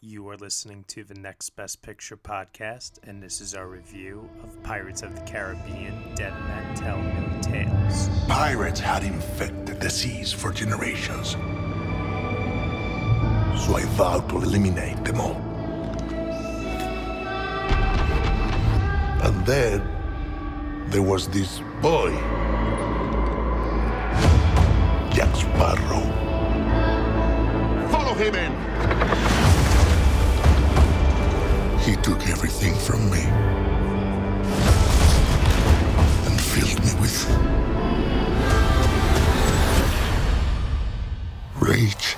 You are listening to the Next Best Picture podcast, and this is our review of Pirates of the Caribbean Dead Men Tell No Tales. Pirates had infected the seas for generations. So I vowed to eliminate them all. And then there was this boy, Jack Sparrow. Follow him in! He took everything from me and filled me with rage.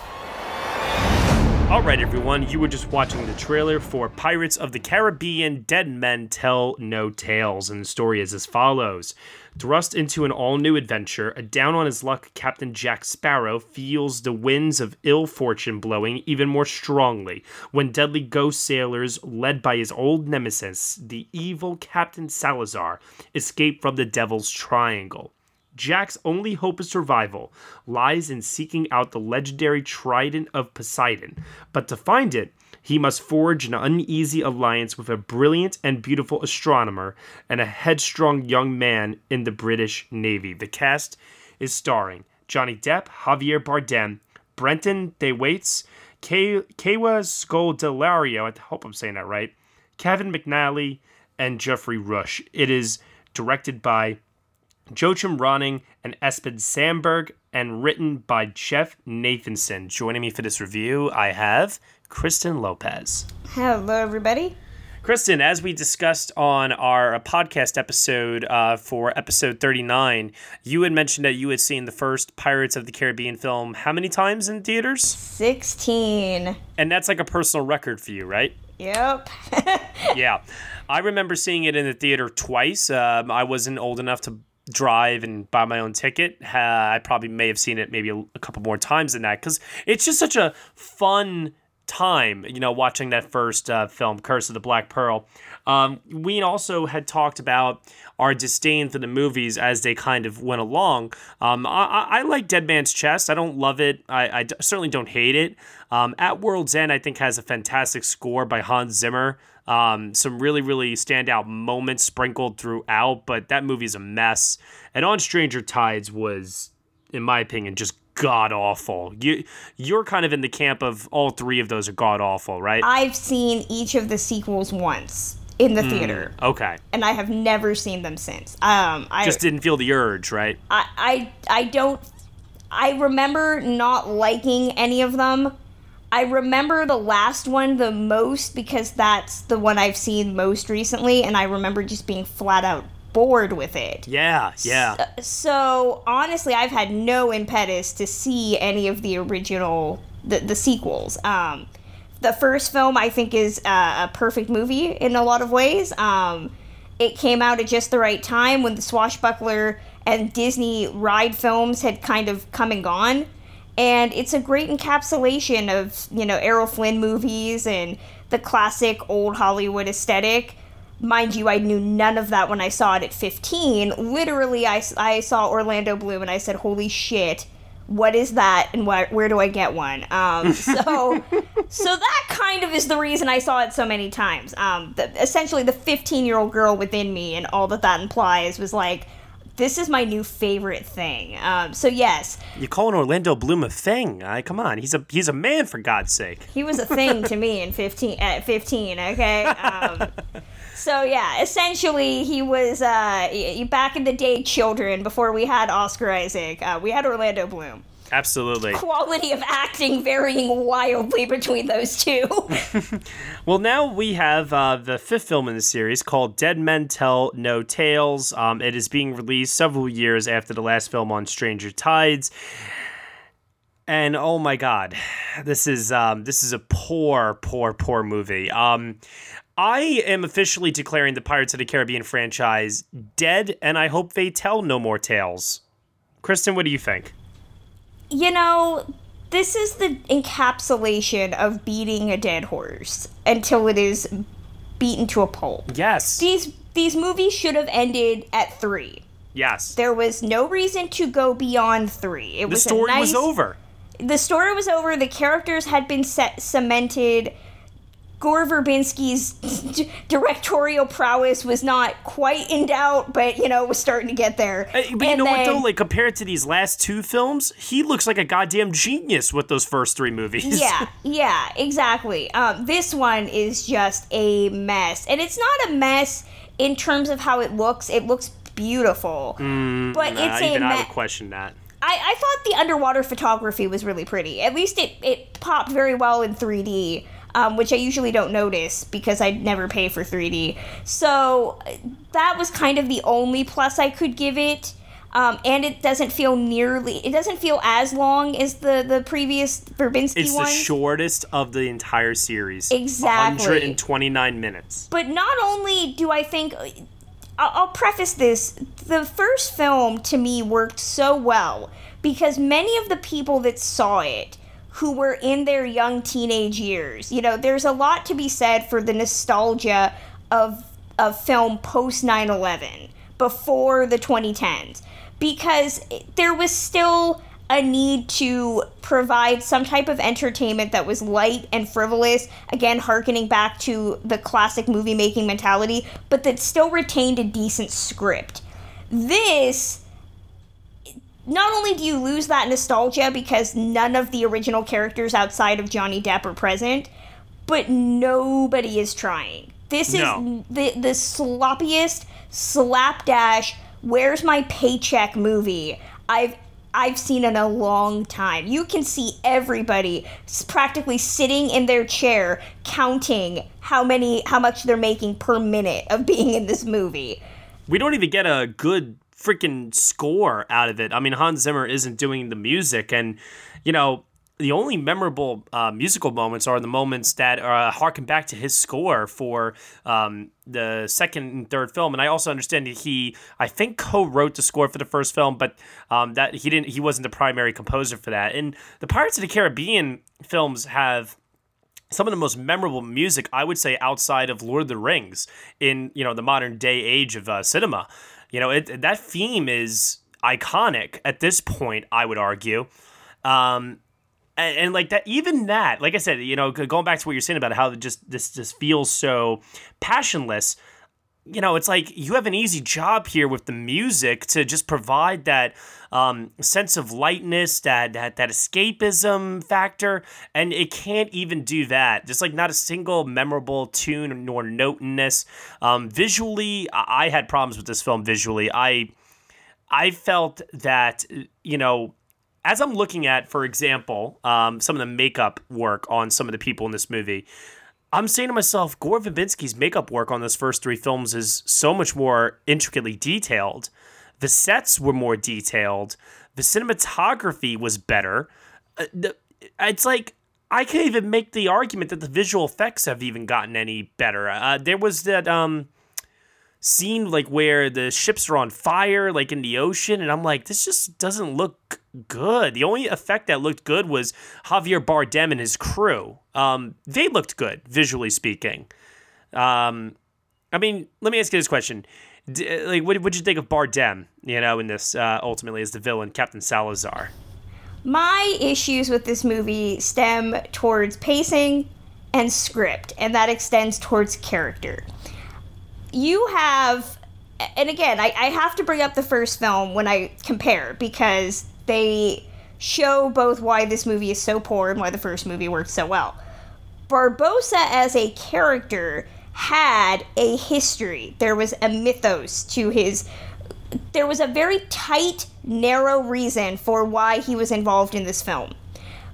All right, everyone, you were just watching the trailer for Pirates of the Caribbean Dead Men Tell No Tales, and the story is as follows. Thrust into an all new adventure, a down on his luck Captain Jack Sparrow feels the winds of ill fortune blowing even more strongly when deadly ghost sailors, led by his old nemesis, the evil Captain Salazar, escape from the Devil's Triangle. Jack's only hope of survival lies in seeking out the legendary Trident of Poseidon, but to find it, he must forge an uneasy alliance with a brilliant and beautiful astronomer and a headstrong young man in the British Navy. The cast is starring Johnny Depp, Javier Bardem, Brenton Thwaites, Kay- Kewa Scoldelario, I hope I'm saying that right, Kevin McNally, and Geoffrey Rush. It is directed by Joachim Ronning and Espen Sandberg, and written by Jeff Nathanson. Joining me for this review, I have Kristen Lopez. Hello, everybody. Kristen, as we discussed on our podcast episode uh, for episode 39, you had mentioned that you had seen the first Pirates of the Caribbean film how many times in theaters? 16. And that's like a personal record for you, right? Yep. yeah. I remember seeing it in the theater twice. Um, I wasn't old enough to drive and buy my own ticket. Uh, I probably may have seen it maybe a, a couple more times than that because it's just such a fun time, you know, watching that first uh, film, Curse of the Black Pearl. Um, we also had talked about our disdain for the movies as they kind of went along. Um, I, I, like Dead Man's Chest. I don't love it. I, certainly don't hate it. Um, At World's End, I think, has a fantastic score by Hans Zimmer. Um, some really, really standout moments sprinkled throughout, but that movie is a mess. And On Stranger Tides was, in my opinion, just god awful. You you're kind of in the camp of all three of those are god awful, right? I've seen each of the sequels once in the theater. Okay. And I have never seen them since. Um, I Just didn't feel the urge, right? I, I I don't I remember not liking any of them. I remember the last one the most because that's the one I've seen most recently and I remember just being flat out bored with it. Yeah, yeah. So honestly, I've had no impetus to see any of the original the, the sequels. Um, the first film I think is uh, a perfect movie in a lot of ways. Um, it came out at just the right time when the swashbuckler and Disney ride films had kind of come and gone. And it's a great encapsulation of, you know, Errol Flynn movies and the classic old Hollywood aesthetic mind you, I knew none of that when I saw it at 15. Literally, I, I saw Orlando Bloom and I said, holy shit, what is that and wh- where do I get one? Um, so, so that kind of is the reason I saw it so many times. Um, the, essentially, the 15 year old girl within me and all that that implies was like, this is my new favorite thing. Um, so yes, You calling Orlando Bloom a thing? I come on, he's a he's a man for God's sake. he was a thing to me in 15 at 15 okay um, so yeah essentially he was uh, back in the day children before we had oscar isaac uh, we had orlando bloom Absolutely. quality of acting varying wildly between those two Well, now we have uh, the fifth film in the series called Dead Men Tell No Tales. Um, it is being released several years after the last film on Stranger Tides. And oh my God, this is um, this is a poor, poor, poor movie. Um, I am officially declaring the Pirates of the Caribbean franchise dead, and I hope they tell no more tales. Kristen, what do you think? you know this is the encapsulation of beating a dead horse until it is beaten to a pulp Yes. these these movies should have ended at three yes. There was no reason to go beyond three. It The was story nice, was over. The story was over. The characters had been set cemented. Gore Verbinski's d- directorial prowess was not quite in doubt, but you know was starting to get there. Hey, but you And know what though? Like compared to these last two films, he looks like a goddamn genius with those first three movies. yeah, yeah, exactly. Um, this one is just a mess, and it's not a mess in terms of how it looks. It looks beautiful, but Mm, Nah, it's a even I mess. would question that. I, I thought the underwater photography was really pretty. At least it, it popped very well in 3D, um, which I usually don't notice because I never pay for 3D. So that was kind of the only plus I could give it. Um, and it doesn't feel nearly, it doesn't feel as long as the, the previous Verbinski It's the shortest of the entire series. Exactly. 129 minutes. But not only do I think. I'll preface this. The first film to me worked so well because many of the people that saw it who were in their young teenage years, you know, there's a lot to be said for the nostalgia of of film post 9/11 before the 2010s because there was still a need to provide some type of entertainment that was light and frivolous, again, harkening back to the classic movie making mentality, but that still retained a decent script. This, not only do you lose that nostalgia because none of the original characters outside of Johnny Depp are present, but nobody is trying. This is the, the sloppiest, slapdash, where's my paycheck movie I've I've seen in a long time. You can see everybody practically sitting in their chair counting how many how much they're making per minute of being in this movie. We don't even get a good freaking score out of it. I mean, Hans Zimmer isn't doing the music, and you know, the only memorable uh, musical moments are the moments that uh, harken back to his score for um, the second and third film. And I also understand that he, I think, co-wrote the score for the first film, but um, that he didn't. He wasn't the primary composer for that. And the Pirates of the Caribbean films have some of the most memorable music I would say outside of Lord of the Rings in you know the modern day age of uh, cinema. You know it, that theme is iconic at this point. I would argue. Um, and, and like that, even that, like I said, you know, going back to what you're saying about how just this just feels so passionless. You know, it's like you have an easy job here with the music to just provide that um, sense of lightness, that, that that escapism factor, and it can't even do that. Just like not a single memorable tune nor note in this. Um, visually, I I had problems with this film visually. I I felt that you know as I'm looking at, for example, um, some of the makeup work on some of the people in this movie, I'm saying to myself, Gore Verbinski's makeup work on those first three films is so much more intricately detailed. The sets were more detailed. The cinematography was better. Uh, it's like I can't even make the argument that the visual effects have even gotten any better. Uh, there was that um, scene like where the ships are on fire, like in the ocean, and I'm like, this just doesn't look good. The only effect that looked good was Javier Bardem and his crew. Um, they looked good visually speaking. Um, I mean, let me ask you this question: D- like, what would you think of Bardem? You know, in this uh, ultimately as the villain, Captain Salazar. My issues with this movie stem towards pacing and script, and that extends towards character. You have, and again, I, I have to bring up the first film when I compare because they show both why this movie is so poor and why the first movie worked so well. Barbossa as a character had a history. There was a mythos to his there was a very tight, narrow reason for why he was involved in this film.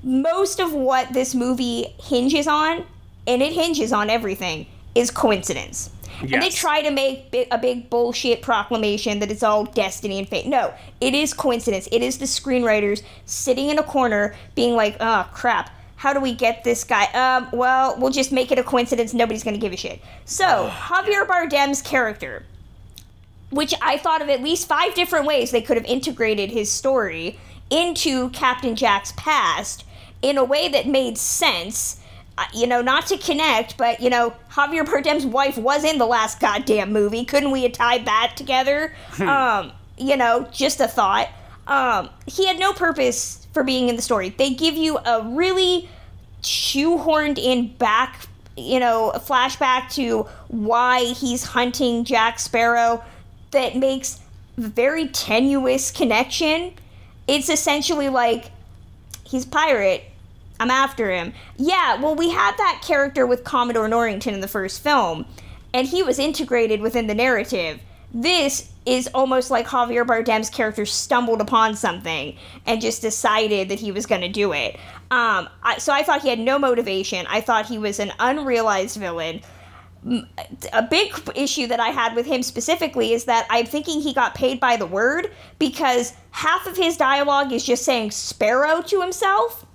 Most of what this movie hinges on, and it hinges on everything, is coincidence. And they try to make bi- a big bullshit proclamation that it's all destiny and fate. No, it is coincidence. It is the screenwriters sitting in a corner being like, oh crap, how do we get this guy? Um, well, we'll just make it a coincidence. Nobody's going to give a shit. So, Javier Bardem's character, which I thought of at least five different ways they could have integrated his story into Captain Jack's past in a way that made sense. You know, not to connect, but you know, Javier Bardem's wife was in the last goddamn movie. Couldn't we have tied that together? um, you know, just a thought. Um, he had no purpose for being in the story. They give you a really shoehorned in back you know, flashback to why he's hunting Jack Sparrow that makes very tenuous connection. It's essentially like he's pirate. I'm after him. Yeah, well, we had that character with Commodore Norrington in the first film, and he was integrated within the narrative. This is almost like Javier Bardem's character stumbled upon something and just decided that he was going to do it. Um, I, so I thought he had no motivation. I thought he was an unrealized villain. A big issue that I had with him specifically is that I'm thinking he got paid by the word because half of his dialogue is just saying sparrow to himself.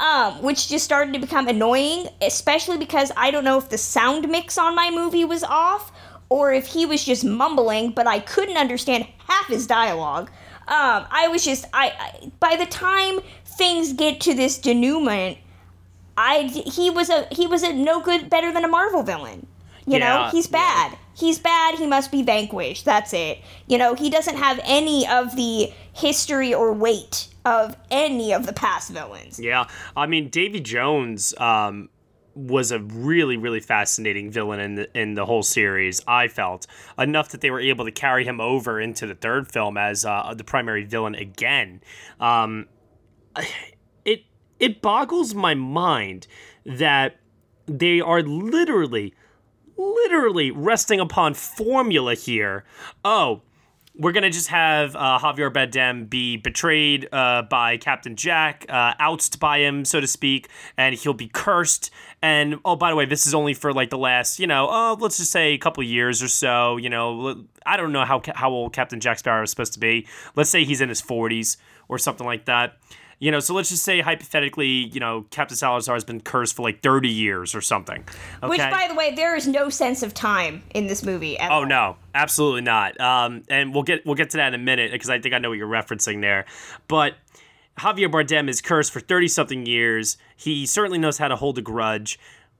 Um, which just started to become annoying, especially because I don't know if the sound mix on my movie was off or if he was just mumbling, but I couldn't understand half his dialogue. Um, I was just I, I by the time things get to this denouement, I he was a he was a no good better than a Marvel villain. You Yeah, know, he's bad. yeah. He's bad. He must be vanquished. That's it. You know, he doesn't have any of the history or weight of any of the past villains. Yeah, I mean Davy Jones um, was a really really fascinating villain in the in the whole series. I felt enough that they were able to carry him over into the third film as uh, the primary villain again. Um, it it boggles my mind that they are literally literally resting upon formula here. Oh, we're gonna just have uh, Javier Bardem be betrayed uh, by Captain Jack, uh, ousted by him, so to speak, and he'll be cursed. And oh, by the way, this is only for like the last, you know, uh, let's just say a couple years or so. You know, I don't know how how old Captain Jack Sparrow is supposed to be. Let's say he's in his forties or something like that. You know, so let's just say hypothetically, you know, Captain Salazar has been cursed for like thirty years or something. Okay? Which, by the way, there is no sense of time in this movie. At Oh all. no, absolutely not. Um, and we'll get we'll get to that in a minute because I think I know what you're referencing there. But Javier Bardem is cursed for thirty something years. He certainly knows how to hold a grudge.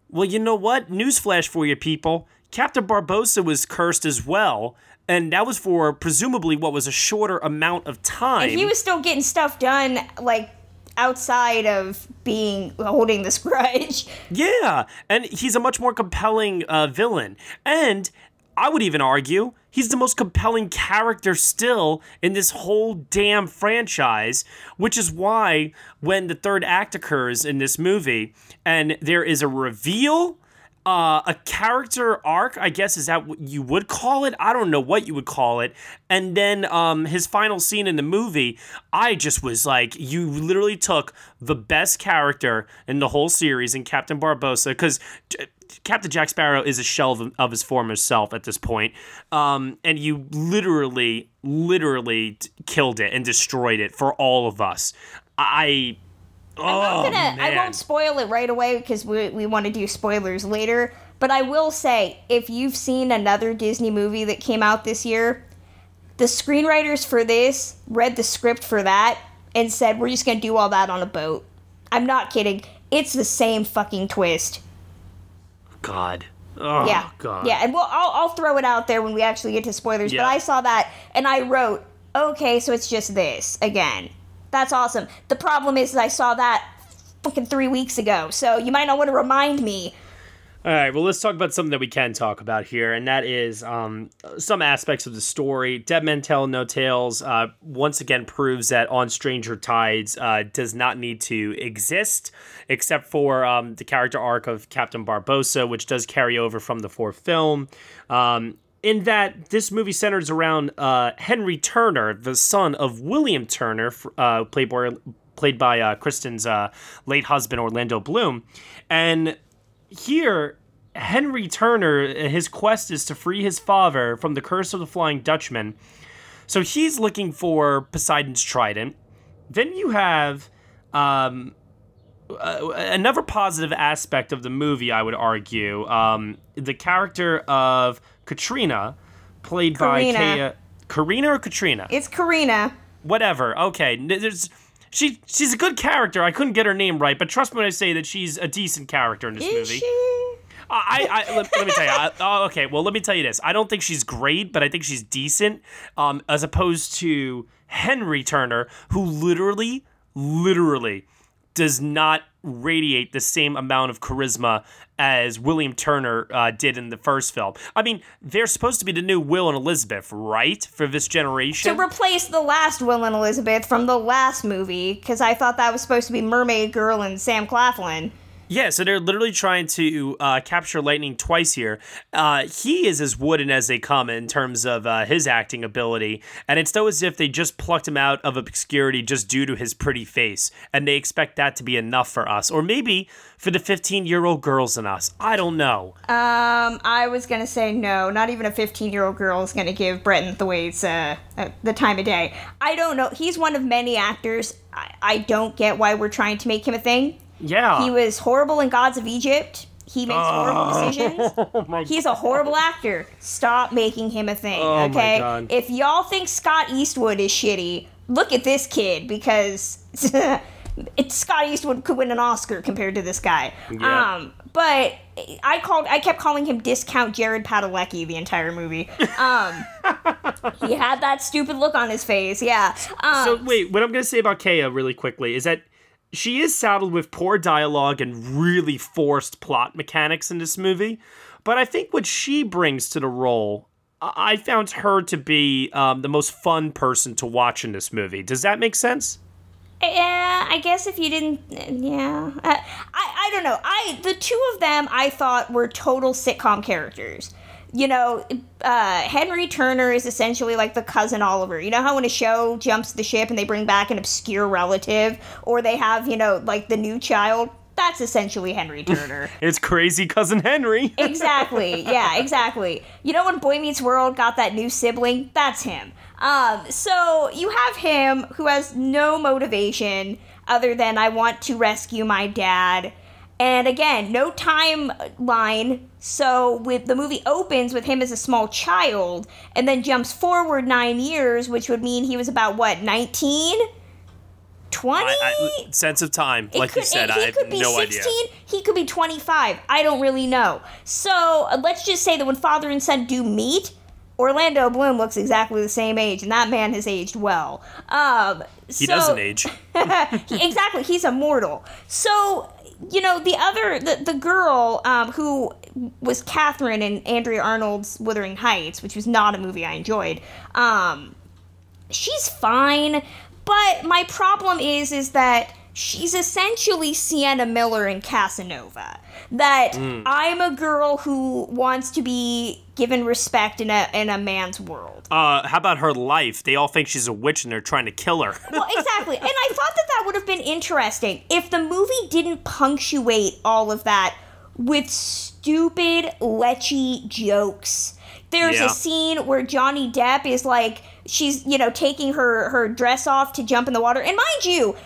Well, you know what? Newsflash for you people: Captain Barbossa was cursed as well, and that was for presumably what was a shorter amount of time. And he was still getting stuff done, like outside of being holding this grudge. Yeah, and he's a much more compelling uh, villain. And I would even argue he's the most compelling character still in this whole damn franchise, which is why when the third act occurs in this movie and there is a reveal. Uh, a character arc, I guess, is that what you would call it? I don't know what you would call it. And then um, his final scene in the movie, I just was like, you literally took the best character in the whole series in Captain Barbossa, because Captain Jack Sparrow is a shell of, of his former self at this point. Um, and you literally, literally killed it and destroyed it for all of us. I. Oh, I'm not gonna, I won't spoil it right away because we, we want to do spoilers later. But I will say, if you've seen another Disney movie that came out this year, the screenwriters for this read the script for that and said, we're just gonna do all that on a boat. I'm not kidding. It's the same fucking twist. God. Oh, yeah. God. Yeah, and we'll, I'll, I'll throw it out there when we actually get to spoilers. Yeah. But I saw that and I wrote, okay, so it's just this again. That's awesome. The problem is that I saw that fucking three weeks ago, so you might not want to remind me. All right, well, let's talk about something that we can talk about here, and that is um, some aspects of the story. Dead Men Tell No Tales uh, once again proves that On Stranger Tides uh, does not need to exist, except for um, the character arc of Captain Barbossa, which does carry over from the fourth film. Um, in that this movie centers around uh, Henry Turner, the son of William Turner, uh, played by, played by uh, Kristen's uh, late husband, Orlando Bloom. And here, Henry Turner, his quest is to free his father from the curse of the Flying Dutchman. So he's looking for Poseidon's trident. Then you have um, uh, another positive aspect of the movie, I would argue. Um, the character of Katrina, played Karina. by Kaya. Karina or Katrina? It's Karina. whatever. Okay, there's she she's a good character. I couldn't get her name right, but trust me when I say that she's a decent character in this Is movie. she? I, I let, let me tell you. I, oh, okay, well, let me tell you this. I don't think she's great, but I think she's decent. Um, as opposed to Henry Turner, who literally, literally does not radiate the same amount of charisma as William Turner uh, did in the first film. I mean, they're supposed to be the new Will and Elizabeth, right? For this generation. To replace the last Will and Elizabeth from the last movie, because I thought that was supposed to be Mermaid Girl and Sam Claflin. Yeah, so they're literally trying to uh, capture lightning twice here. Uh, he is as wooden as they come in terms of uh, his acting ability, and it's though as if they just plucked him out of obscurity just due to his pretty face, and they expect that to be enough for us, or maybe for the 15 year old girls in us. I don't know. Um, I was gonna say no. Not even a 15 year old girl is gonna give Brenton Thwaites uh, uh, the time of day. I don't know. He's one of many actors. I, I don't get why we're trying to make him a thing. Yeah. He was horrible in Gods of Egypt. He makes horrible decisions. oh He's a horrible actor. Stop making him a thing, Oh okay? If y'all think Scott Eastwood is shitty, look at this kid because it's Scott Eastwood could win an Oscar compared to this guy. Yeah. Um, but I called I kept calling him discount Jared Padalecki the entire movie. Um, he had that stupid look on his face. Yeah. Um, So wait, what I'm gonna say about Kaya really quickly is that she is saddled with poor dialogue and really forced plot mechanics in this movie. But I think what she brings to the role, I found her to be um, the most fun person to watch in this movie. Does that make sense? Yeah, I guess if you didn't, yeah, uh, I I don't know. I the two of them I thought were total sitcom characters. You know, uh, Henry Turner is essentially like the cousin Oliver. You know how when a show jumps the ship and they bring back an obscure relative, or they have you know like the new child. That's essentially Henry Turner. It's crazy cousin Henry. exactly. Yeah, exactly. You know when Boy Meets World got that new sibling? That's him. Um, so you have him who has no motivation other than I want to rescue my dad. And again, no timeline. So with the movie opens with him as a small child and then jumps forward 9 years, which would mean he was about what, 19? 20? I, I, sense of time, It like could, you said, he I have could be no 16, idea. he could be 25. I don't really know. So uh, let's just say that when father and son do meet, Orlando Bloom looks exactly the same age, and that man has aged well. Um, He so, doesn't age. exactly, he's immortal. So you know the other the, the girl um, who was Catherine in Andrea Arnold's Wuthering Heights, which was not a movie I enjoyed. Um, she's fine, but my problem is is that she's essentially Sienna Miller in Casanova. That I'm a girl who wants to be given respect in a in a man's world. Uh, how about her life? They all think she's a witch and they're trying to kill her. Well, exactly. and I thought that that would have been interesting if the movie didn't punctuate all of that with stupid, lechy jokes. There's Yeah. a scene where Johnny Depp is like, she's, you know, taking her, her dress off to jump in the water. And mind you,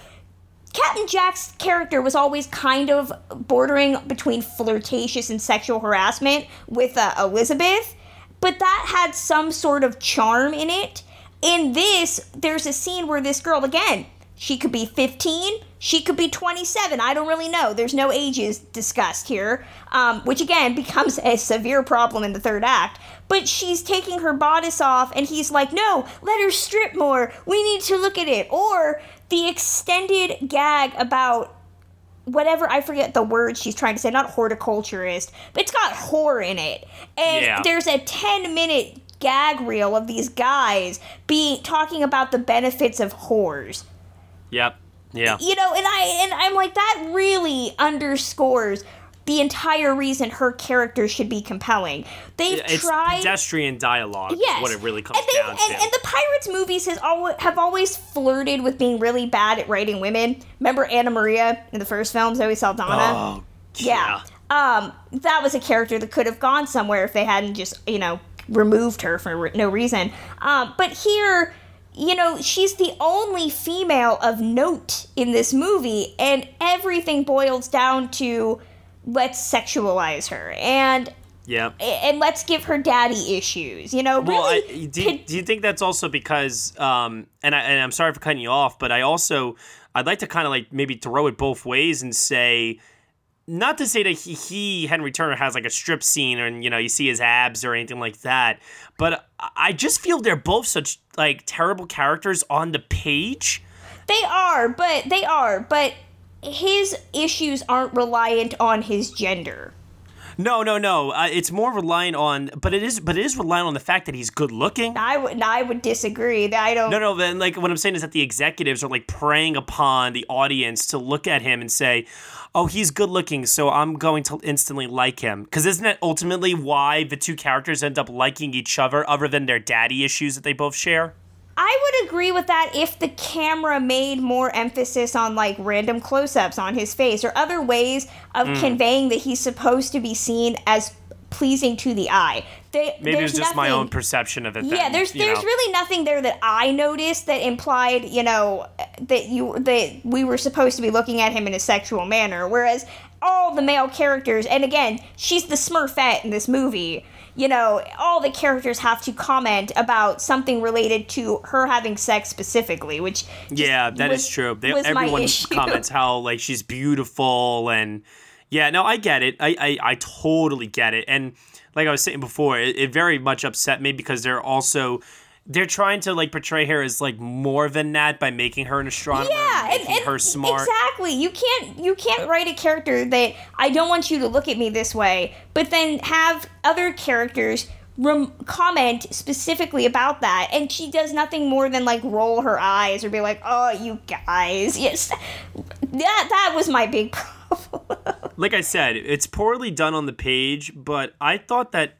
Captain Jack's character was always kind of bordering between flirtatious and sexual harassment with uh, Elizabeth, but that had some sort of charm in it. In this, there's a scene where this girl, again, she could be 15, she could be 27. I don't really know. There's no ages discussed here, um, which again becomes a severe problem in the third act. But she's taking her bodice off, and he's like, No, let her strip more. We need to look at it. Or the extended gag about whatever I forget the word she's trying to say, not horticulturist, but it's got whore in it. And Yeah. there's a 10 minute gag reel of these guys being talking about the benefits of whores. Yep. Yeah. You know, and I and I'm like that really underscores the entire reason her character should be compelling. They've It's tried pedestrian dialogue. is Yes. what it really comes and down and, to. and the Pirates movies has always, have always flirted with being really bad at writing women. Remember Anamaria in the first film, Zoe Saldana? oh, yeah. Um, that was a character that could have gone somewhere if they hadn't just, you know, removed her for no reason. Um, but here, you know, she's the only female of note in this movie, and everything boils down to let's sexualize her and Yeah. and let's give her daddy issues. You know, Well, really. I, do, pit- do you think that's also because, um, and, I, and I'm sorry for cutting you off, but I also, I'd like to kind of like maybe throw it both ways and say, not to say that he, he, Henry Turner, has like a strip scene and, you know, you see his abs or anything like that, but I- I just feel they're both such like terrible characters on the page. They are, but they are, but his issues aren't reliant on his gender. No, no, no. Uh, it's more reliant on, but it is, but it is reliant on the fact that he's good looking. I would I would disagree. I don't. No, no. Then, like, what I'm saying is that the executives are like preying upon the audience to look at him and say, "Oh, he's good looking, so I'm going to instantly like him." Because isn't that ultimately why the two characters end up liking each other, other than their daddy issues that they both share? I would agree with that if the camera made more emphasis on like random close ups on his face or other ways of Mm. conveying that he's supposed to be seen as pleasing to the eye. They, Maybe it's just my own perception of it. Yeah, then, there's there's know. really nothing there that I noticed that implied, you know, that you that we were supposed to be looking at him in a sexual manner. Whereas all the male characters, and again, she's the Smurfette in this movie. You know, all the characters have to comment about something related to her having sex specifically, which Yeah, that is was- true. They, was my everyone comments how like she's beautiful and yeah, no, I get it. I I, I totally get it. And like I was saying before, it, it very much upset me because they're also they're trying to like portray her as like more than that by making her an astronomer, yeah, and and, her smart. exactly. You can't you can't write a character that I don't want you to look at me this way, but then have other characters rem- comment specifically about that, and she does nothing more than like roll her eyes or be like, "Oh, you guys, yes." That that was my big problem. Like I said, it's poorly done on the page, but I thought that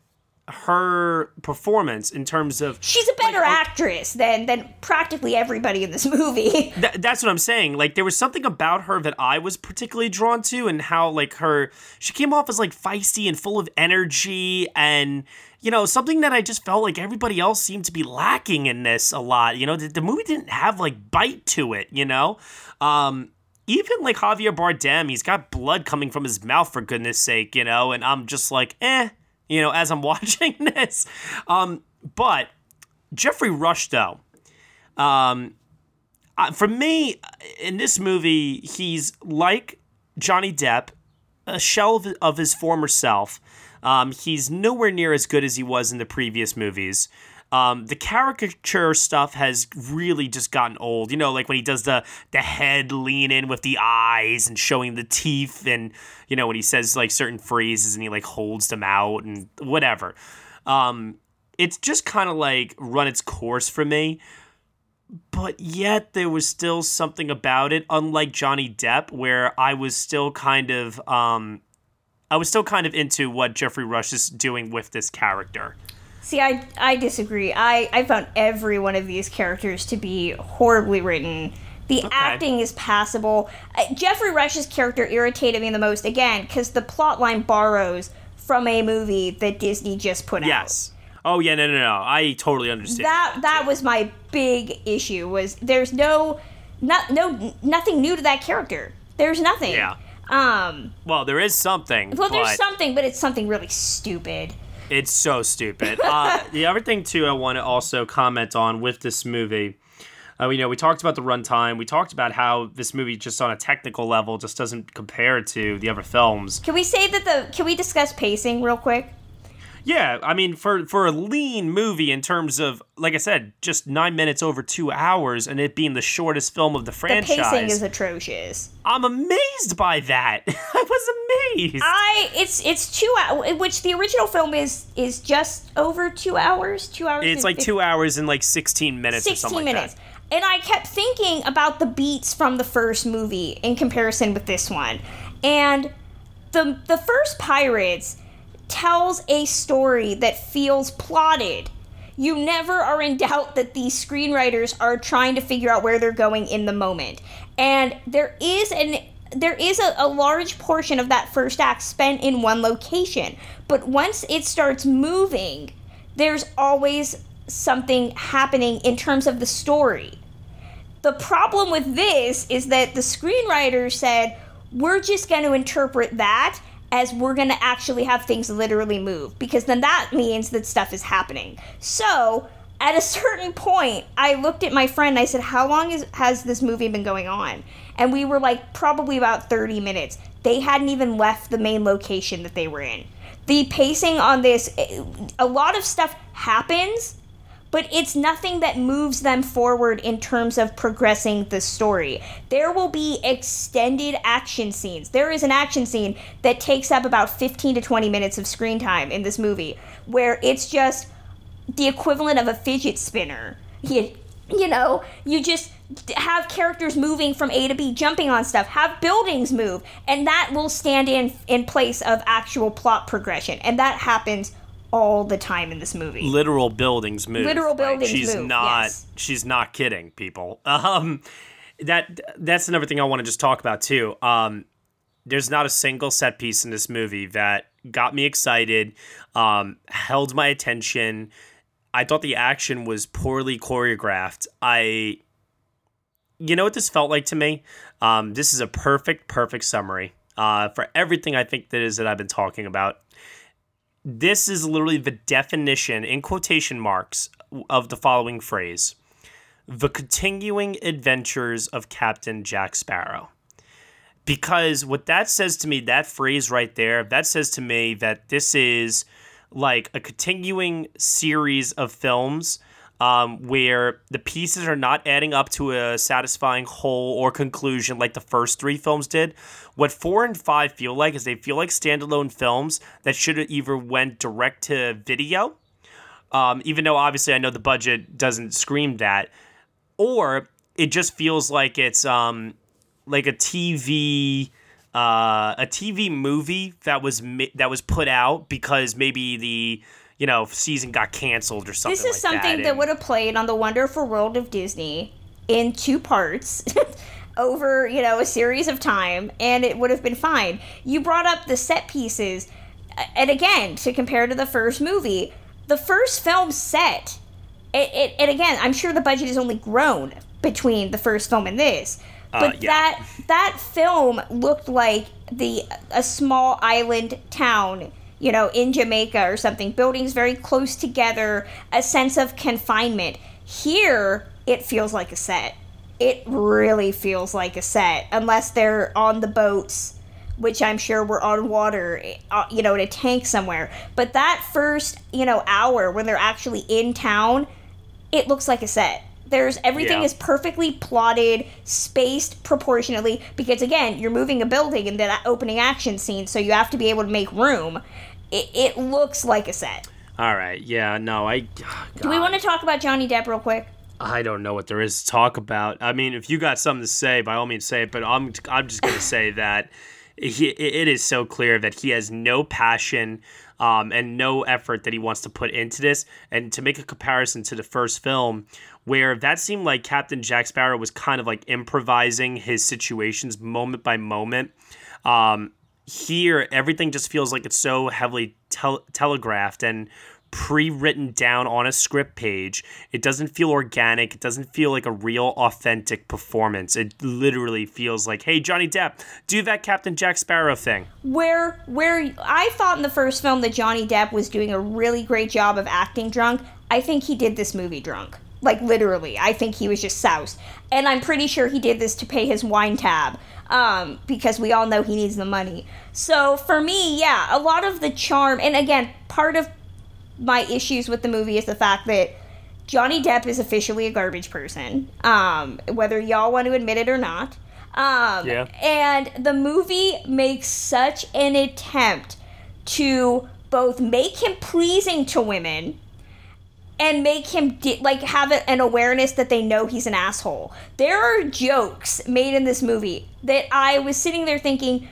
her performance in terms of She's a better Like, actress than than practically everybody in this movie. Th- that's what I'm saying. Like there was something about her that I was particularly drawn to, and how like her she came off as like feisty and full of energy, and you know something that I just felt like everybody else seemed to be lacking in this a lot. You know, the, the movie didn't have like bite to it. You know, um, even like Javier Bardem, he's got blood coming from his mouth for goodness sake. You know, and I'm just like, eh. You know, as I'm watching this, um, but Geoffrey Rush though. Um, uh, for me, in this movie, he's like Johnny Depp, a shell of, his former self. Um, he's nowhere near as good as he was in the previous movies. Um, the caricature stuff has really just gotten old. You know, like when he does the the head lean in with the eyes and showing the teeth, and you know when he says like certain phrases and he like holds them out and whatever. Um, it's just kind of like run its course for me but yet there was still something about it unlike johnny depp where i was still kind of um i was still kind of into what geoffrey rush is doing with this character See, I I disagree. I I found every one of these characters to be horribly written. The acting is passable. Uh, Geoffrey Rush's character irritated me the most again because the plot line borrows from a movie that Disney just put out. yes oh yeah no no no i totally understand That that was my big issue. Was there's no not no nothing new to that character. There's nothing. Yeah. Um. well there is something Well, there's something, but it's something really stupid. It's so stupid uh the other thing too i want to also comment on with this movie uh, you know, we talked about the runtime. We talked about how this movie, just on a technical level, just doesn't compare to the other films. Can we say that the? Can we discuss pacing real quick? Yeah, I mean, for for a lean movie in terms of, like I said, just nine minutes over two hours, and it being the shortest film of the franchise. The pacing is atrocious. I'm amazed by that. I was amazed. I it's it's two hours, which the original film is is just over two hours. Two hours. it's like fif- two hours and like 16 minutes or 16 something minutes. like that. And I kept thinking about the beats from the first movie in comparison with this one. And the the first Pirates tells a story that feels plotted. You never are in doubt that these screenwriters are trying to figure out where they're going in the moment. And there is an there is a, a large portion of that first act spent in one location. But once it starts moving, there's always something happening in terms of the story. The problem with this is that the screenwriter said, we're just going to interpret that as we're going to actually have things literally move, because then that means that stuff is happening. So, at a certain point, I looked at my friend and I said, How long is, has this movie been going on? And we were like, probably about 30 minutes. They hadn't even left the main location that they were in. The pacing on this, a lot of stuff happens, but it's nothing that moves them forward in terms of progressing the story. There will be extended action scenes. There is an action scene that takes up about 15 to 20 minutes of screen time in this movie where it's just the equivalent of a fidget spinner. You, you know, you just have characters moving from A to B, jumping on stuff, have buildings move, and that will stand in in place of actual plot progression. And that happens all the time in this movie. Literal buildings move. Literal buildings she's move, not yes. she's not kidding, people. Um that that's another thing I want to just talk about too. Um there's not a single set piece in this movie that got me excited, um, held my attention. I thought the action was poorly choreographed. I you know what this felt like to me? Um, this is a perfect, perfect summary uh, for everything I think that is that I've been talking about. This is literally the definition, in quotation marks, of the following phrase The continuing adventures of Captain Jack Sparrow. Because what that says to me, that phrase right there, that says to me that this is like a continuing series of films um, where the pieces are not adding up to a satisfying whole or conclusion like the first three films did. What four and five feel like is they feel like standalone films that should have either went direct to video, um, even though obviously I know the budget doesn't scream that, or it just feels like it's um, like a TV uh, a TV movie that was mi- that was put out because maybe the you know season got canceled or something. This is like something that, that, would have played on the Wonderful World of Disney in two parts over, you know, a series of time, and it would have been fine. You brought up the set pieces, and again, to compare to the first movie, the first film set, it, it, and again, I'm sure the budget has only grown between the first film and this. But Uh, yeah. that that film looked like the a small island town you know, in Jamaica or something, buildings very close together, a sense of confinement. Here, it feels like a set. It really feels like a set, unless they're on the boats, which I'm sure were on water, uh, you know, in a tank somewhere. But that first, you know, hour when they're actually in town, it looks like a set. There's everything Yeah. is perfectly plotted, spaced proportionately because again, you're moving a building in that opening action scene, so you have to be able to make room. It, it looks like a set. All right, yeah, no, I. Do we want to talk about Johnny Depp real quick? I don't know what there is to talk about. I mean, if you got something to say, by all means say it. But I'm I'm just gonna say that he, it is so clear that he has no passion um, and no effort that he wants to put into this. And to make a comparison to the first film, where that seemed like Captain Jack Sparrow was kind of like improvising his situations moment by moment. Um, here, everything just feels like it's so heavily tel- telegraphed and pre-written down on a script page. It doesn't feel organic. It doesn't feel like a real, authentic performance. It literally feels like, "Hey, Johnny Depp, do that Captain Jack Sparrow thing." Where where I thought in the first film that Johnny Depp was doing a really great job of acting drunk, I think he did this movie drunk. Like literally, I think he was just soused, and I'm pretty sure he did this to pay his wine tab, um, because we all know he needs the money. So for me, yeah, a lot of the charm, and again, part of my issues with the movie is the fact that Johnny Depp is officially a garbage person, um, whether y'all want to admit it or not. Um, Yeah. And the movie makes such an attempt to both make him pleasing to women and make him di- like have an awareness that they know he's an asshole. There are jokes made in this movie that I was sitting there thinking,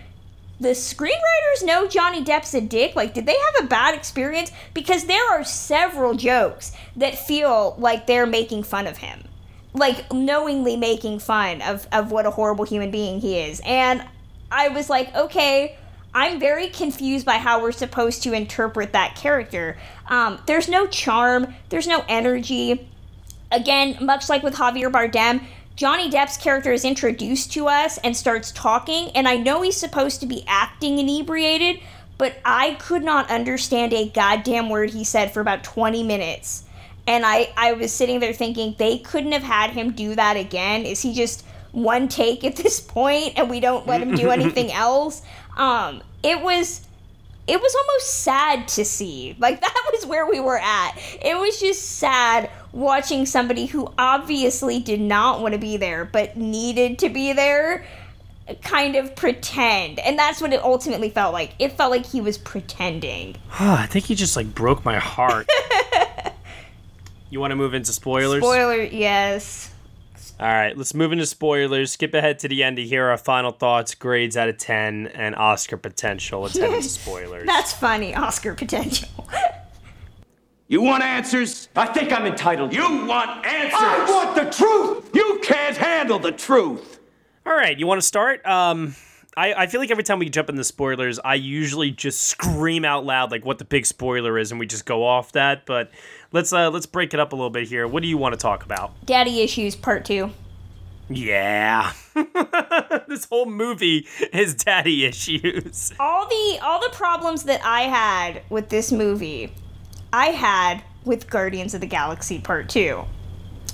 the screenwriters know Johnny Depp's a dick? Like, did they have a bad experience? Because there are several jokes that feel like they're making fun of him. Like, knowingly making fun of, of what a horrible human being he is. And I was like, okay, I'm very confused by how we're supposed to interpret that character. Um, there's no charm, there's no energy. Again, much like with Javier Bardem, Johnny Depp's character is introduced to us and starts talking, and I know he's supposed to be acting inebriated, but I could not understand a goddamn word he said for about 20 minutes. And I, I was sitting there thinking, they couldn't have had him do that again. Is he just one take at this point and we don't let him do anything else? Um, it was it was almost sad to see. Like that was where we were at. It was just sad watching somebody who obviously did not want to be there but needed to be there kind of pretend. And that's what it ultimately felt like. It felt like he was pretending. I think he just like broke my heart. you want to move into spoilers? Spoiler, yes. All right, let's move into spoilers. Skip ahead to the end to hear our final thoughts, grades out of 10, and Oscar potential. Let's head into spoilers. That's funny, Oscar potential. You want answers? I think I'm entitled. You want answers? I want the truth! You can't handle the truth! All right, you want to start? Um, I, I feel like every time we jump in the spoilers, I usually just scream out loud like what the big spoiler is, and we just go off that. But let's uh, let's break it up a little bit here. What do you want to talk about? Daddy Issues Part 2. Yeah, this whole movie is daddy issues. All the all the problems that I had with this movie, I had with Guardians of the Galaxy Part 2.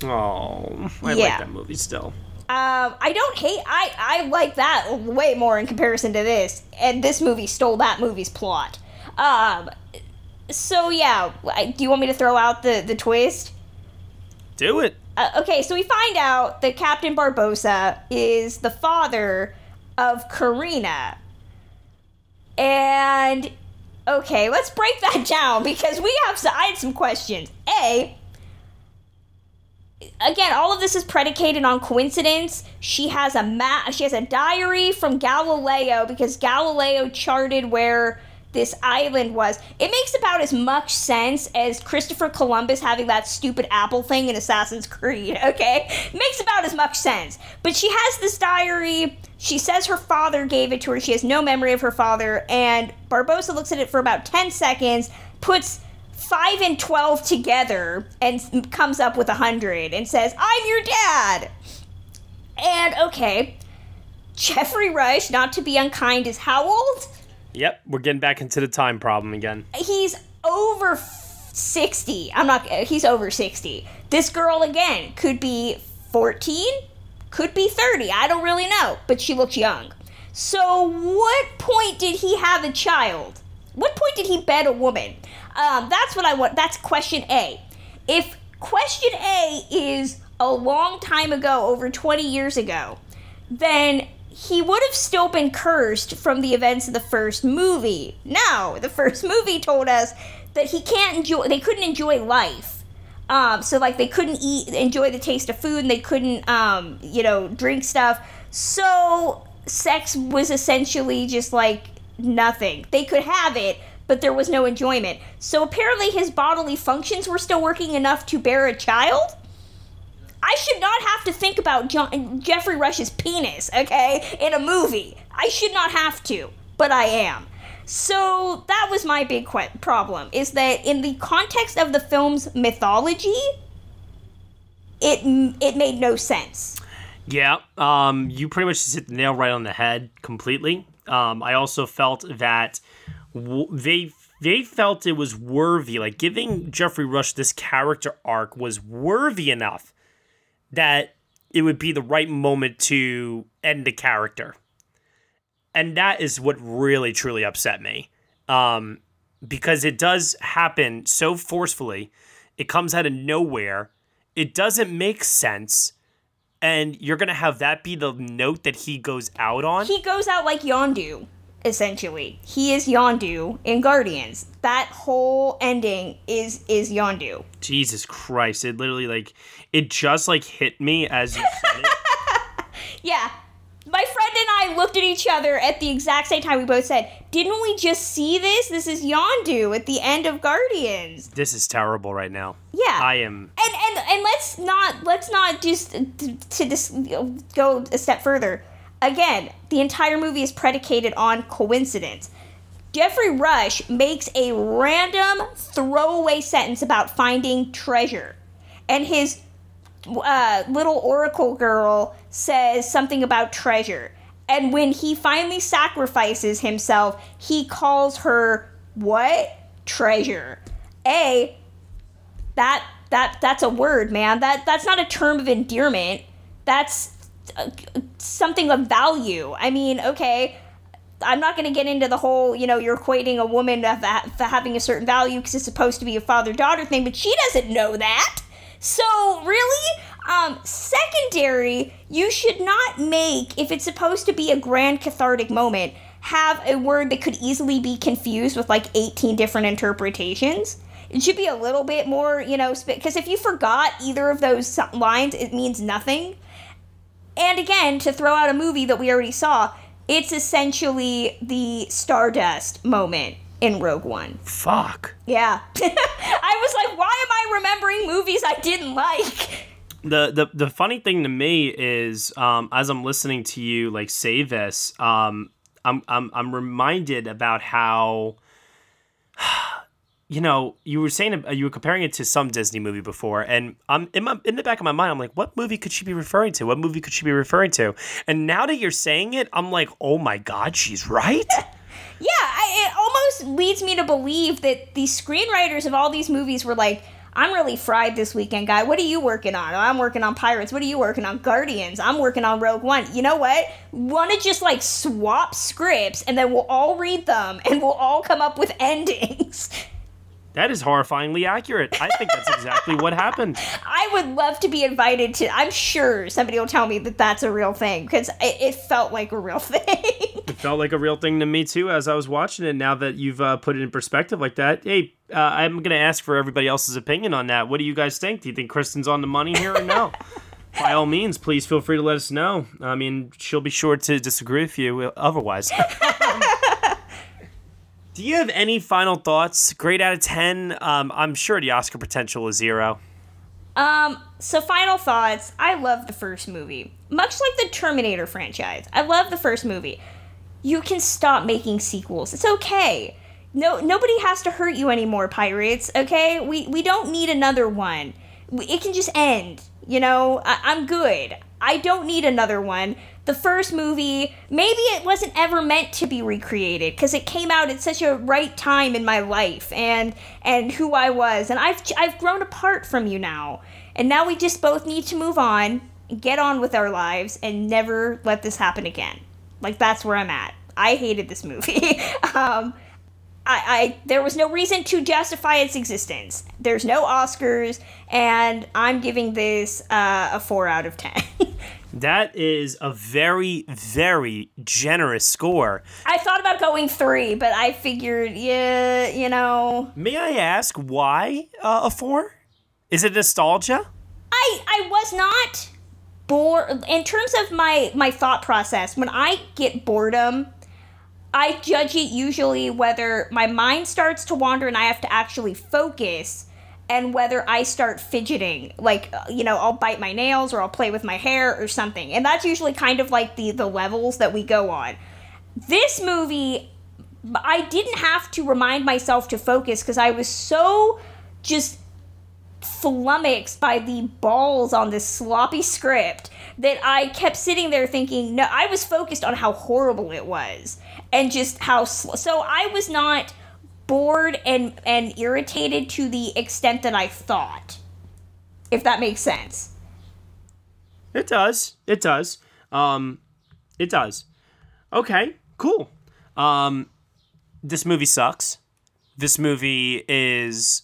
Oh, I Yeah. like that movie still. Um, I don't hate. I I like that way more in comparison to this, and this movie stole that movie's plot. Um, so yeah, do you want me to throw out the the twist? Do it. Uh, okay, so we find out that Captain Barbossa is the father of Karina, and okay, let's break that down because we have. Some, I had some questions. A again, all of this is predicated on coincidence. She has a ma- she has a diary from Galileo because Galileo charted where this island was. It makes about as much sense as Christopher Columbus having that stupid apple thing in Assassin's Creed, okay? Makes about as much sense. But she has this diary. She says her father gave it to her. She has no memory of her father and Barbossa looks at it for about 10 seconds, puts 5 and 12 together and comes up with a 100 and says, I'm your dad. And okay, Geoffrey Rush, not to be unkind, is how old? Yep, we're getting back into the time problem again. He's over 60. I'm not, uh, he's over 60. This girl, again, could be 14, could be 30. I don't really know, but she looks young. So, what point did he have a child? What point did he bed a woman? Um, that's what I want. That's question A. If question A is a long time ago, over 20 years ago, then he would have still been cursed from the events of the first movie. No, the first movie told us that he can't enjoy, they couldn't enjoy life. Um, so like they couldn't eat, enjoy the taste of food, and they couldn't, um, you know, drink stuff. So sex was essentially just like nothing. They could have it, but there was no enjoyment. So apparently his bodily functions were still working enough to bear a child. I should not have to think about John, Geoffrey Rush's penis, okay, in a movie. I should not have to, but I am. So that was my big problem is that in the context of the film's mythology, it it made no sense. Yeah, um, you pretty much just hit the nail right on the head completely. Um, I also felt that they they felt it was worthy, like giving Geoffrey Rush this character arc was worthy enough that it would be the right moment to end the character, and that is what really truly upset me, um, because it does happen so forcefully, it comes out of nowhere, it doesn't make sense. And you're gonna have that be the note that he goes out on. He goes out like Yondu, essentially. He is Yondu in Guardians. That whole ending is is Yondu. Jesus Christ! It literally like it just like hit me as you said it. Yeah. My friend and I looked at each other at the exact same time. We both said, "Didn't we just see this? This is Yondu at the end of Guardians." this is terrible right now. Yeah. I am. and and and let's not let's not just to, to just go a step further. Again, the entire movie is predicated on coincidence. Geoffrey Rush makes a random throwaway sentence about finding treasure, and his uh, little oracle girl says something about treasure. And when he finally sacrifices himself, he calls her what? Treasure. A, that that that's a word, man. That that's not a term of endearment. That's something of value. I mean, okay, I'm not going to get into the whole, you know, you're equating a woman for having a certain value because it's supposed to be a father daughter thing, but she doesn't know that. So really, um, secondary, you should not make if it's supposed to be a grand cathartic moment. Have a word that could easily be confused with like 18 different interpretations. It should be a little bit more, you know, because if you forgot either of those lines, it means nothing. And again, to throw out a movie that we already saw, it's essentially the Stardust moment in Rogue One. Fuck. Yeah. I was like, why am I remembering movies I didn't like? the the the funny thing to me is um as I'm listening to you like say this um I'm I'm I'm reminded about how you know you were saying uh, you were comparing it to some Disney movie before and I'm in my in the back of my mind I'm like what movie could she be referring to what movie could she be referring to and now that you're saying it I'm like oh my god she's right Yeah, I, it almost leads me to believe that the screenwriters of all these movies were like, I'm really fried this weekend, guy. What are you working on? I'm working on Pirates. What are you working on? Guardians. I'm working on Rogue One. You know what? Want to just like swap scripts and then we'll all read them and we'll all come up with endings. That is horrifyingly accurate I think that's exactly what happened I would love to be invited to. I'm sure somebody will tell me that that's a real thing because it, it felt like a real thing. It felt like a real thing to me too as I was watching it. Now that you've uh, put it in perspective like that, hey, uh, I'm gonna ask for everybody else's opinion on that. What do you guys think? Do you think Kristen's on the money here or no? By all means, please feel free to let us know. I mean, she'll be sure to disagree with you otherwise. Do you have any final thoughts? Grade out of ten. Um, I'm sure the Oscar potential is zero. Um, so final thoughts. I love the first movie. Much like the Terminator franchise. I love the first movie. You can stop making sequels. It's okay. No nobody has to hurt you anymore, pirates, okay? We we don't need another one. It can just end. You know, I, I'm good. I don't need another one. The first movie, maybe it wasn't ever meant to be recreated because it came out at such a right time in my life and and who I was, and I've I've grown apart from you now, and now we just both need to move on, get on with our lives, and never let this happen again. Like that's where I'm at. I hated this movie. um, I, I there was no reason to justify its existence. There's no Oscars, and I'm giving this uh, a four out of ten. That is a very, very generous score. I thought about going three, but I figured, yeah, you know, May I ask why uh, a four? Is it nostalgia? I I was not bored in terms of my my thought process. When I get boredom, I judge it usually whether my mind starts to wander and I have to actually focus and whether I start fidgeting like uh, you know I'll bite my nails or I'll play with my hair or something. And that's usually kind of like the the levels that we go on. This movie I didn't have to remind myself to focus cuz I was so just flummoxed by the balls on this sloppy script that I kept sitting there thinking, no, I was focused on how horrible it was and just how sl- so I was not bored and and irritated to the extent that I thought. If that makes sense. It does. It does. Um, it does. Okay, cool. Um, this movie sucks. This movie is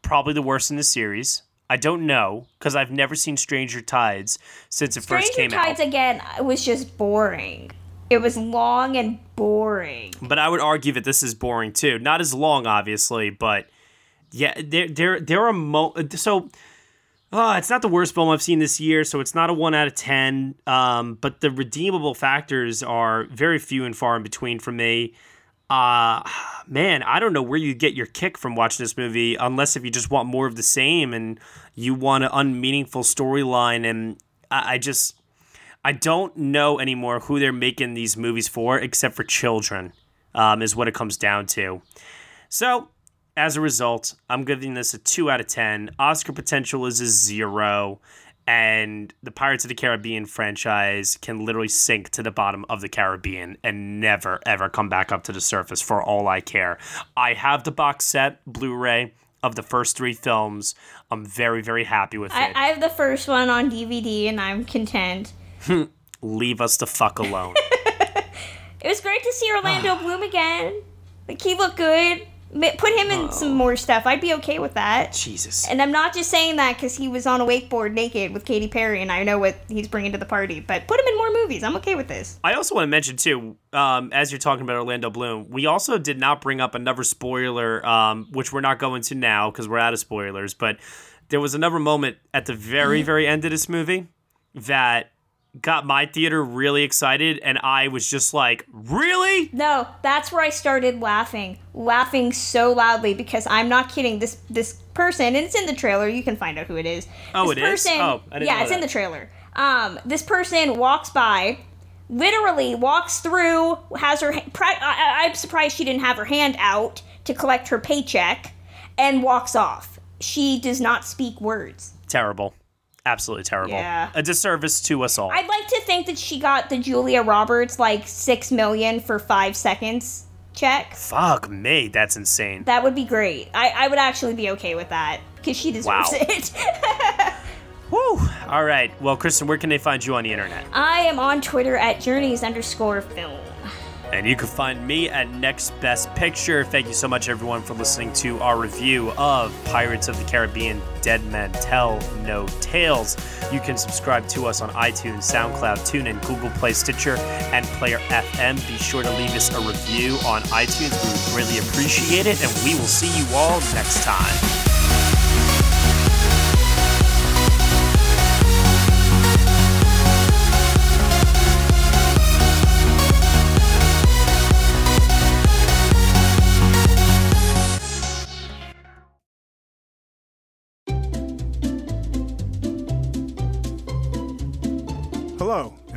probably the worst in the series. I don't know because I've never seen Stranger Tides since it first came Tides out. Stranger Tides again was just boring. It was long and boring. But I would argue that this is boring too. Not as long, obviously, but yeah, there there there are mo. So, uh, it's not the worst film I've seen this year, so it's not a one out of ten. Um, but the redeemable factors are very few and far in between for me. Uh man, I don't know where you get your kick from watching this movie, unless if you just want more of the same and you want an unmeaningful storyline. And I, I just I don't know anymore who they're making these movies for, except for children, um, is what it comes down to. So, as a result, I'm giving this a 2 out of 10. Oscar potential is a 0. And the Pirates of the Caribbean franchise can literally sink to the bottom of the Caribbean and never, ever come back up to the surface for all I care. I have the box set, Blu ray, of the first three films. I'm very, very happy with I, it. I have the first one on DVD and I'm content. Leave us the fuck alone. It was great to see Orlando Bloom again. Like he looked good. Put him in some more stuff. I'd be okay with that. Jesus. And I'm not just saying that because he was on a wakeboard naked with Katy Perry, and I know what he's bringing to the party. But put him in more movies. I'm okay with this. I also want to mention too, um, as you're talking about Orlando Bloom, we also did not bring up another spoiler, um, which we're not going to now because we're out of spoilers. But there was another moment at the very, very end of this movie that got my theater really excited, and I was just like, "Really? No, that's where I started laughing, laughing so loudly because I'm not kidding. This this person, and it's in the trailer. You can find out who it is. Oh, this it is? Oh, I didn't yeah, it's in the trailer. Um, this person walks by, literally walks through, has her. I- I'm surprised she didn't have her hand out to collect her paycheck, and walks off. She does not speak words. Terrible." Absolutely terrible. Yeah. A disservice to us all. I'd like to think that she got the Julia Roberts like six million for five seconds check. Fuck me, that's insane. That would be great. I, I would actually be okay with that because she deserves Wow. it. Woo! All right. Well, Kristen, where can they find you on the internet? I am on Twitter at journeys underscore film. And you can find me at Next Best Picture. Thank you so much, everyone, for listening to our review of Pirates of the Caribbean Dead Men Tell No Tales. You can subscribe to us on iTunes, SoundCloud, TuneIn, Google Play, Stitcher, and Player FM. Be sure to leave us a review on iTunes. We would greatly appreciate it, and we will see you all next time.